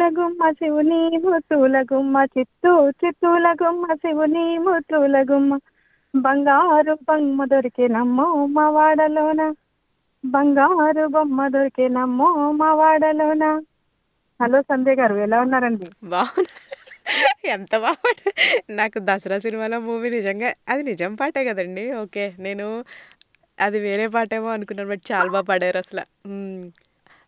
చిత్తూల గుమ్మ శివుని ముత్తుల గుమ్మ చిత్తూ చిత్తూల గుమ్మ శివుని ముత్తుల గుమ్మ బంగారు బొమ్మ దొరికినమ్మో మా వాడలోన. బంగారు బొమ్మ దొరికినమ్మో మా వాడలోన. హలో సంధ్య గారు ఎలా ఉన్నారండి? బాగున్నా ఎంత బాగా నాకు దసరా సినిమాలో మూవీ నిజంగా అది నిజం పాటే కదండి. ఓకే నేను అది వేరే పాటేమో అనుకున్నాను బట్ చాలా బాగా పాడారు అసలు.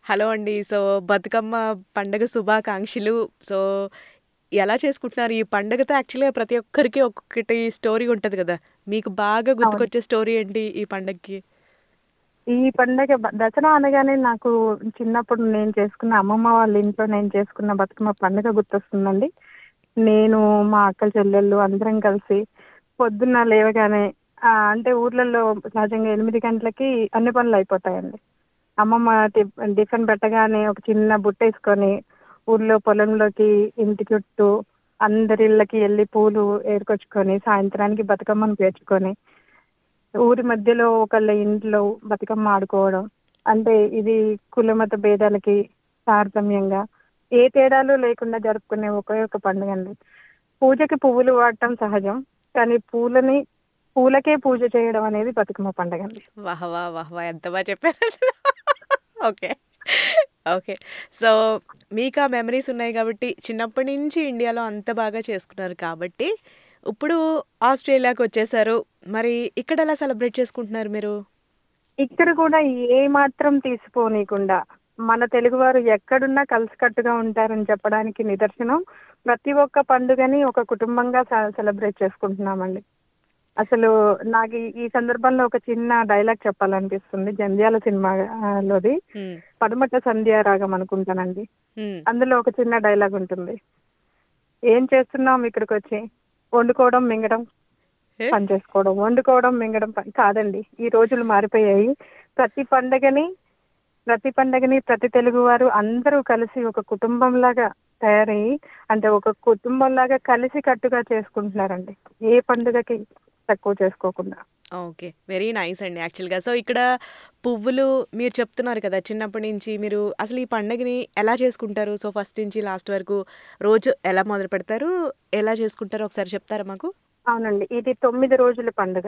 హలో అండి. సో బతుకమ్మ పండగ శుభాకాంక్షలు. సో ఎలా చేసుకుంటున్నారు? ఈ పండగతో యాక్చువల్గా ప్రతి ఒక్కరికి ఒక్కొక్కటి స్టోరీ ఉంటుంది కదా. మీకు బాగా గుర్తుకొచ్చే స్టోరీ ఏంటి ఈ పండగకి ఈ పండగ దసరా అనగానే నాకు చిన్నప్పుడు నేను చేసుకున్న అమ్మమ్మ వాళ్ళ ఇంట్లో నేను చేసుకున్న బతుకమ్మ పండుగ గుర్తొస్తుందండి. నేను మా అక్క చెల్లెళ్ళు అందరం కలిసి పొద్దున్న లేవగానే అంటే ఊర్లలో సహజంగా ఎనిమిది గంటలకి అన్ని పనులు అయిపోతాయండి. అమ్మమ్మ టిఫిన్ పెట్టగానే ఒక చిన్న బుట్ట వేసుకొని ఊర్లో పొలంలోకి ఇంటి చుట్టూ అందరి ఇళ్ళకి వెళ్ళి పూలు ఏరుకొచ్చుకొని సాయంత్రానికి బతుకమ్మను పేర్చుకొని ఊరి మధ్యలో ఒకళ్ళ ఇంట్లో బతుకమ్మ ఆడుకోవడం. అంటే ఇది కులమత భేదాలకి తారతమ్యంగా. ఏ తేడాలు లేకుండా జరుపుకునే ఒకే ఒక పండుగ అండి. పూజకి పువ్వులు వాడటం సహజం కానీ పూలని పూలకే పూజ చేయడం అనేది బతుకమ్మ పండుగ అండి. వాహ్ వాహ్ వాహ్ ఎంత బాగా చెప్పారు అసలు. ఓకే. ఓకే. సో మీకు ఆ మెమరీస్ ఉన్నాయి కాబట్టి చిన్నప్పటి నుంచి ఇండియాలో అంత బాగా చేసుకున్నారు కాబట్టి ఇప్పుడు ఆస్ట్రేలియాకి వచ్చేసారు. మరి ఇక్కడ ఎలా సెలబ్రేట్ చేసుకుంటున్నారు మీరు? ఇక్కడ కూడా ఏ మాత్రం తీసిపోనీయకుండా మన తెలుగువారు ఎక్కడున్నా కలిసికట్టుగా ఉంటారని చెప్పడానికి నిదర్శనం. ప్రతి ఒక్క పండుగని ఒక కుటుంబంగా సెలబ్రేట్ చేసుకుంటున్నామండి. అసలు నాకు ఈ- సందర్భంలో ఒక చిన్న డైలాగ్ చెప్పాలనిపిస్తుంది. జంధ్యాల సినిమాలోది. పడమట సంధ్యా రాగం అనుకుంటానండి. అందులో ఒక చిన్న డైలాగ్ ఉంటుంది. ఏం చేస్తున్నాం ఇక్కడికి వచ్చి వండుకోవడం మింగడం? పని చేసుకోవడం. వండుకోవడం మింగడం పని కాదండి. ఈ రోజులు మారిపోయాయి. ప్రతి పండగని ప్రతి పండగని ప్రతి తెలుగు వారు అందరూ కలిసి ఒక కుటుంబంలాగా తయారయ్యి అంటే ఒక కుటుంబంలాగా కలిసి కట్టుగా చేసుకుంటున్నారండి. ఏ పండుగకి తక్కువ చేసుకోకుండా. ఓకే. వెరీ నైస్ అండి యాక్చువల్గా. సో ఇక్కడ పువ్వులు మీరు చెప్తున్నారు కదా చిన్నప్పటి నుంచి మీరు అసలు ఈ పండగని ఎలా చేసుకుంటారు? సో ఫస్ట్ నుంచి లాస్ట్ వరకు రోజు ఎలా మొదలు పెడతారు? ఎలా చేసుకుంటారో ఒకసారి చెప్తారా మాకు? అవునండి. ఇది తొమ్మిది రోజుల పండుగ.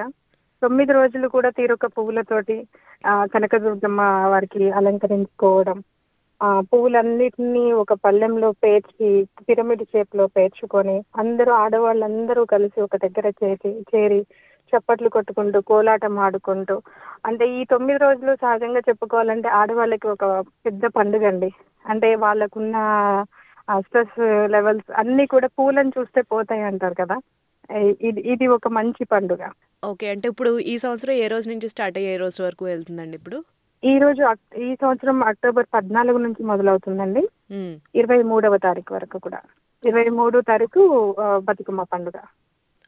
తొమ్మిది రోజులు కూడా తీరొక పువ్వులతోటి ఆ, కనకదుర్గమ్మ వారికి అలంకరించుకోవడం పువ్వులన్నిటినీ ఒక పళ్ళెంలో పేర్చి పిరమిడ్ షేప్లో పేర్చుకొని అందరూ ఆడవాళ్ళందరూ కలిసి ఒక దగ్గర చేరి చేరి చప్పట్లు కొట్టుకుంటూ కోలాటం ఆడుకుంటూ. అంటే ఈ తొమ్మిది రోజులు సహజంగా చెప్పుకోవాలంటే ఆడవాళ్ళకి ఒక పెద్ద పండుగ అండి అంటే వాళ్ళకున్న స్ట్రెస్ లెవెల్స్ అన్ని కూడా పూలను చూస్తే పోతాయి అంటారు కదా ఇది ఇది ఒక మంచి పండుగ. ఓకే. అంటే ఇప్పుడు ఈ సంవత్సరం ఏ రోజు నుంచి స్టార్ట్ అయ్యి ఏ రోజు వరకు వెళ్తుందండి ఇప్పుడు? ఈ రోజు ఈ సంవత్సరం అక్టోబర్ పద్నాలుగు నుంచి మొదలవుతుందండి. ఇరవై మూడవ తారీఖు వరకు కూడా ఇరవై మూడో తారీఖు బతుకమ్మ పండుగ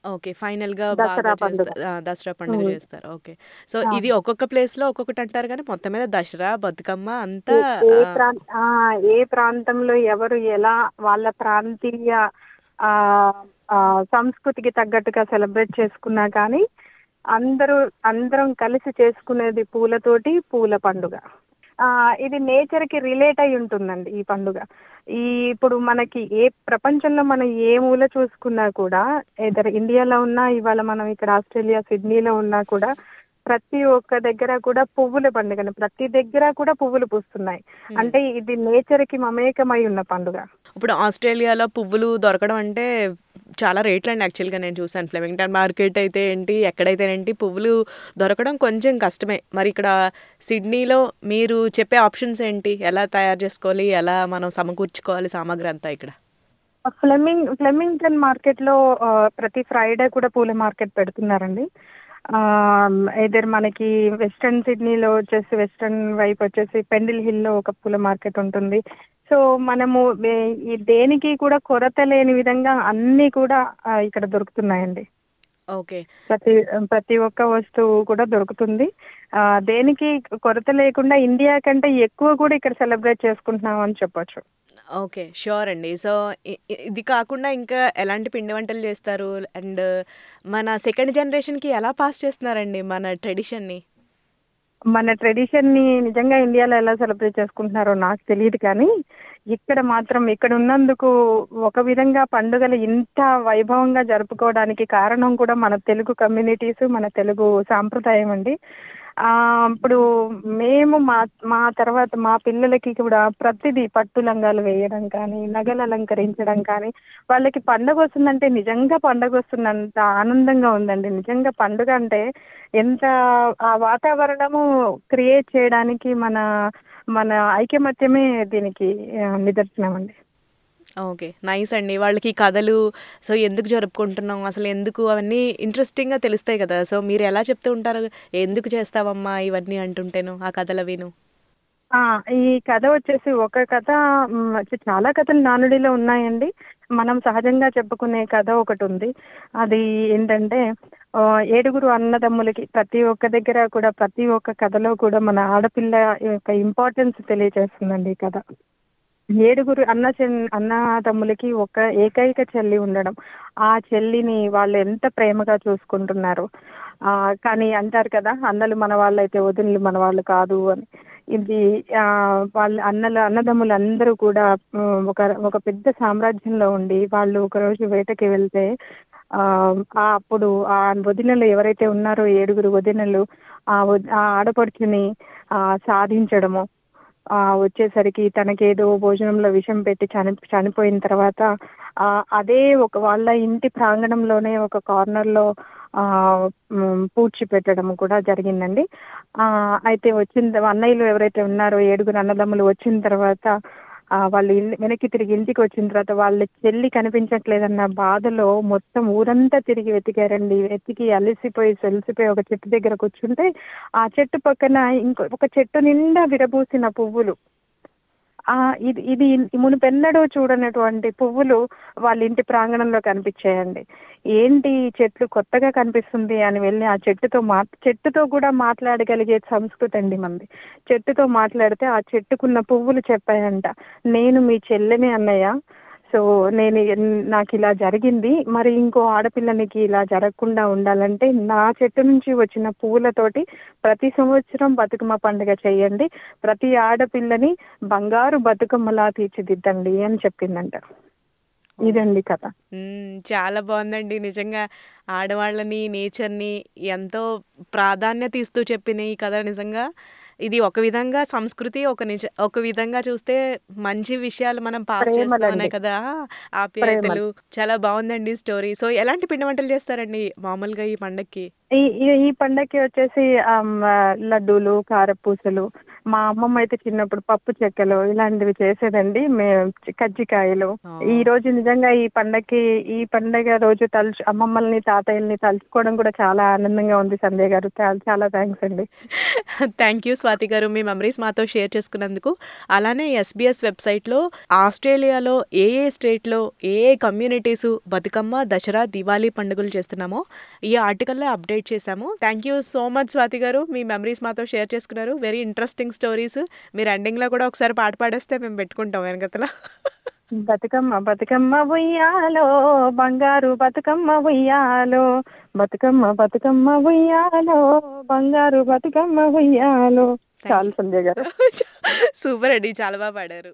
ఓకే ఫైనల్గా దసరా బాగా పండుగ. చేస్తారు ఆ, దసరా పండుగ మ్మ్. చేస్తారు ఓకే సో. ఇది ఒక్కొక్క ప్లేస్లో ఒక్కొక్కటి అంటారు కానీ మొత్తం మీద దసరా బతుకమ్మ అంతా ఏ- ప్రాంతంలో ఎవరు ఎలా వాళ్ళ ప్రాంతీయ సంస్కృతికి తగ్గట్టుగా సెలబ్రేట్ చేసుకున్నా కానీ అందరూ అందరం కలిసి చేసుకునేది పూలతోటి పూల పండుగ. ఆ ఇది నేచర్కి రిలేట్ అయి ఉంటుందండి ఈ పండుగ. ఈ ఇప్పుడు మనకి ఏ ప్రపంచంలో మనం ఏ మూల చూసుకున్నా కూడా ఇద్దరు ఇండియాలో ఉన్నా ఇవాళ మనం ఇక్కడ ఆస్ట్రేలియా సిడ్నీలో ఉన్నా కూడా ప్రతి ఒక్క దగ్గర కూడా పువ్వుల పండుగ ప్రతి దగ్గర కూడా పువ్వులు పూస్తున్నాయి. అంటే ఇది నేచర్కి మమేకమై ఉన్న పండుగ. ఇప్పుడు ఆస్ట్రేలియాలో పువ్వులు దొరకడం అంటే చాలా రేట్లు అండి యాక్చువల్గా నేను చూసాను ఫ్లెమింగ్టన్ మార్కెట్ అయితే ఏంటి ఎక్కడైతే ఏంటి పువ్వులు దొరకడం కొంచెం కష్టమే. మరి ఇక్కడ సిడ్నీలో మీరు చెప్పే ఆప్షన్స్ ఏంటి? ఎలా తయారు చేసుకోవాలి? ఎలా మనం సమకూర్చుకోవాలి సామాగ్రి అంతా ఇక్కడ? ఫ్లెమింగ్ ఫ్లెమింగ్టన్ మార్కెట్లో ఆ, ప్రతి ఫ్రైడే కూడా పూల మార్కెట్ పెడుతున్నారండి. ఇద్దరు మనకి వెస్ట్రన్ సిడ్నీలో వచ్చేసి వెస్ట్రన్ వైపు వచ్చేసి పెండిల్ హిల్లో ఒక పూల మార్కెట్ ఉంటుంది. సో మనము ఈ దేనికి కూడా కొరత లేని విధంగా అన్ని కూడా ఇక్కడ దొరుకుతున్నాయండి. ఓకే. ప్రతి ప్రతి ఒక్క వస్తువు కూడా దొరుకుతుంది. ఆ, దేనికి కొరత లేకుండా ఇండియా కంటే ఎక్కువ కూడా ఇక్కడ సెలబ్రేట్ చేసుకుంటున్నాం అని చెప్పొచ్చు. ఓకే. ష్యూర్ అండి. సో ఇ- ఇ- ఇది కాకుండా ఇంకా ఎలాంటి పిండి వంటలు చేస్తారు? అండ్ మన సెకండ్ జనరేషన్కి ఎలా పాస్ చేస్తున్నారండి మన ట్రెడిషన్ని? మన ట్రెడిషన్ని నిజంగా ఇండియాలో ఎలా సెలబ్రేట్ చేసుకుంటున్నారో నాకు తెలియదు కానీ ఇక్కడ మాత్రం ఇక్కడ ఉన్నందుకు ఒక విధంగా పండుగలు ఇంత వైభవంగా జరుపుకోవడానికి కారణం కూడా మన తెలుగు కమ్యూనిటీస్ మన తెలుగు సాంప్రదాయం అండి. ఇప్పుడు మేము మా మా తర్వాత మా పిల్లలకి కూడా ప్రతిదీ పట్టు లంగాలు వేయడం కానీ నగలు అలంకరించడం కానీ వాళ్ళకి పండగ వస్తుందంటే నిజంగా పండగ వస్తున్నంత ఆనందంగా ఉందండి. నిజంగా పండుగ అంటే ఎంత ఆ వాతావరణము క్రియేట్ చేయడానికి మన మన ఐకమత్యమే దీనికి నిదర్శనం అండి ఓకే. నైస్ అండి. వాళ్ళకి కథలు సో ఎందుకు జరుపుకుంటున్నాం అసలు ఎందుకు అవన్నీ ఇంట్రెస్టింగ్గా తెలుస్తాయి కదా. సో మీరు ఎలా చెప్తూ ఉంటారు ఎందుకు చేస్తావమ్మా ఇవన్నీ అంటుంటేను ఆ కథలు విను ఆ, ఈ కథ వచ్చేసి ఒక కథ చాలా కథలు నానుడిలో ఉన్నాయండి. మనం సహజంగా చెప్పుకునే కథ ఒకటి ఉంది. అది ఏంటంటే ఏడుగురు అన్నదమ్ములకి ప్రతి ఒక్క దగ్గర కూడా ప్రతి ఒక్క కథలో కూడా మన ఆడపిల్ల యొక్క ఇంపార్టెన్స్ తెలియజేస్తుందండి ఈ కథ. ఏడుగురు అన్న చెన్ అన్నదమ్ములకి ఒక ఏకైక చెల్లి ఉండడం. ఆ చెల్లిని వాళ్ళు ఎంత ప్రేమగా చూసుకుంటున్నారు. ఆ, కానీ అంటారు కదా అన్నలు మన వాళ్ళైతే వదినలు మన వాళ్ళు కాదు అని. ఇది ఆ, వాళ్ళ అన్నలు అన్నదమ్ములు అందరూ కూడా ఒక ఒక పెద్ద సామ్రాజ్యంలో ఉండి వాళ్ళు ఒక రోజు వేటకి వెళ్తే ఆ అప్పుడు ఆ వదినలు ఎవరైతే ఉన్నారో ఏడుగురు వదినలు ఆ ఆ ఆడపడుచుని ఆ సాధించడము వచ్చేసరికి తనకేదో భోజనంలో విషం పెట్టి చని చనిపోయిన తర్వాత ఆ అదే ఒక వాళ్ళ ఇంటి ప్రాంగణంలోనే ఒక కార్నర్లో ఆ పూడ్చి పెట్టడం కూడా జరిగిందండి. ఆ అయితే వచ్చిన అన్నయ్యలు ఎవరైతే ఉన్నారో ఏడుగురు అన్నదమ్ములు వచ్చిన తర్వాత వాళ్ళు ఇల్లు వెనక్కి తిరిగి ఇంటికి వచ్చిన తర్వాత వాళ్ళ చెల్లి కనిపించట్లేదన్న బాధలో మొత్తం ఊరంతా తిరిగి వెతికారండి. వెతికి అలసిపోయి సొలిసిపోయి ఒక చెట్టు దగ్గర కూర్చుంటే ఆ చెట్టు పక్కన ఇంకో ఒక చెట్టు నిండా విరబూసిన పువ్వులు. ఇది ఇది మునుపెన్నడూ చూడనటువంటి పువ్వులు వాళ్ళ ఇంటి ప్రాంగణంలో కనిపించాయండి. ఏంటి ఈ చెట్లు కొత్తగా కనిపిస్తుంది అని వెళ్ళి ఆ చెట్టుతో మా చెట్టుతో కూడా మాట్లాడగలిగే సంస్కృతి అండి మంది చెట్టుతో మాట్లాడితే ఆ చెట్టుకున్న పువ్వులు చెప్పాయంట. నేను మీ చెల్లెనే అన్నయ్య. సో నేను నాకు ఇలా జరిగింది. మరి ఇంకో ఆడపిల్లనికి ఇలా జరగకుండా ఉండాలంటే నా చెట్టు నుంచి వచ్చిన పువ్వులతోటి ప్రతి సంవత్సరం బతుకమ్మ పండుగ చేయండి. ప్రతి ఆడపిల్లని బంగారు బతుకమ్మలా తీర్చిదిద్దండి అని చెప్పిందంట. ఇదండి కథ. చాలా బాగుందండి. నిజంగా ఆడవాళ్ళని నేచర్ని ఎంతో ప్రాధాన్యత ఇస్తూ చెప్పిన ఈ కథ నిజంగా. ఇది ఒక విధంగా సంస్కృతి ఒక నిజ ఒక విధంగా చూస్తే మంచి విషయాలు మనం పాస్ ప్రేమలండి. కదా? ఆప్యాయతలు. చాలా బాగుందండి స్టోరీ. సో ఎలాంటి పిండి వంటలు చేస్తారండి మామూలుగా ఈ పండక్కి? ఈ ఈ- ఈ పండగకి వచ్చేసి లడ్డూలు కారపూసలు. మా అమ్మమ్మ అయితే చిన్నప్పుడు పప్పు చెక్కలు ఇలాంటివి చేసేదండి. మేము కజ్జికాయలు. ఈ రోజు నిజంగా ఈ పండగకి ఈ పండగ రోజు తలుచు అమ్మమ్మల్ని తాతయ్యల్ని తలుచుకోవడం కూడా చాలా ఆనందంగా ఉంది సంధ్య గారు. చాలా చాలా థ్యాంక్స్ అండి. థ్యాంక్ యూ స్వాతి గారు. మీ మెమరీస్ మాతో షేర్ చేసుకున్నందుకు. అలానే ఎస్బీఎస్ వెబ్సైట్లో ఆస్ట్రేలియాలో ఏ ఏ స్టేట్లో ఏ ఏ కమ్యూనిటీస్ బతుకమ్మ దసరా దివాళీ పండుగలు చేస్తున్నామో ఈ ఆర్టికల్లో అప్డేట్ చేశాము. Thank you so much Swathi గారు. మీ మెమరీస్ మాతో షేర్ చేసుకున్నారు. వెరీ ఇంట్రెస్టింగ్ స్టోరీస్ మీరు ఎండింగ్లో కూడా ఒకసారి పాట పాడేస్తే మేము పెట్టుకుంటాం వెనకతల. బతుకమ్మ బతుకమ్మ ఉయ్యాలో బంగారు బతుకమ్మ ఉయ్యాలో బతుకమ్మ బతుకమ్మ ఉయ్యాలో బంగారు బతుకమ్మ ఉయ్యాలో. చాలు సంధ్య గారు. సూపర్ అండి. చాలా బాగా పాడారు.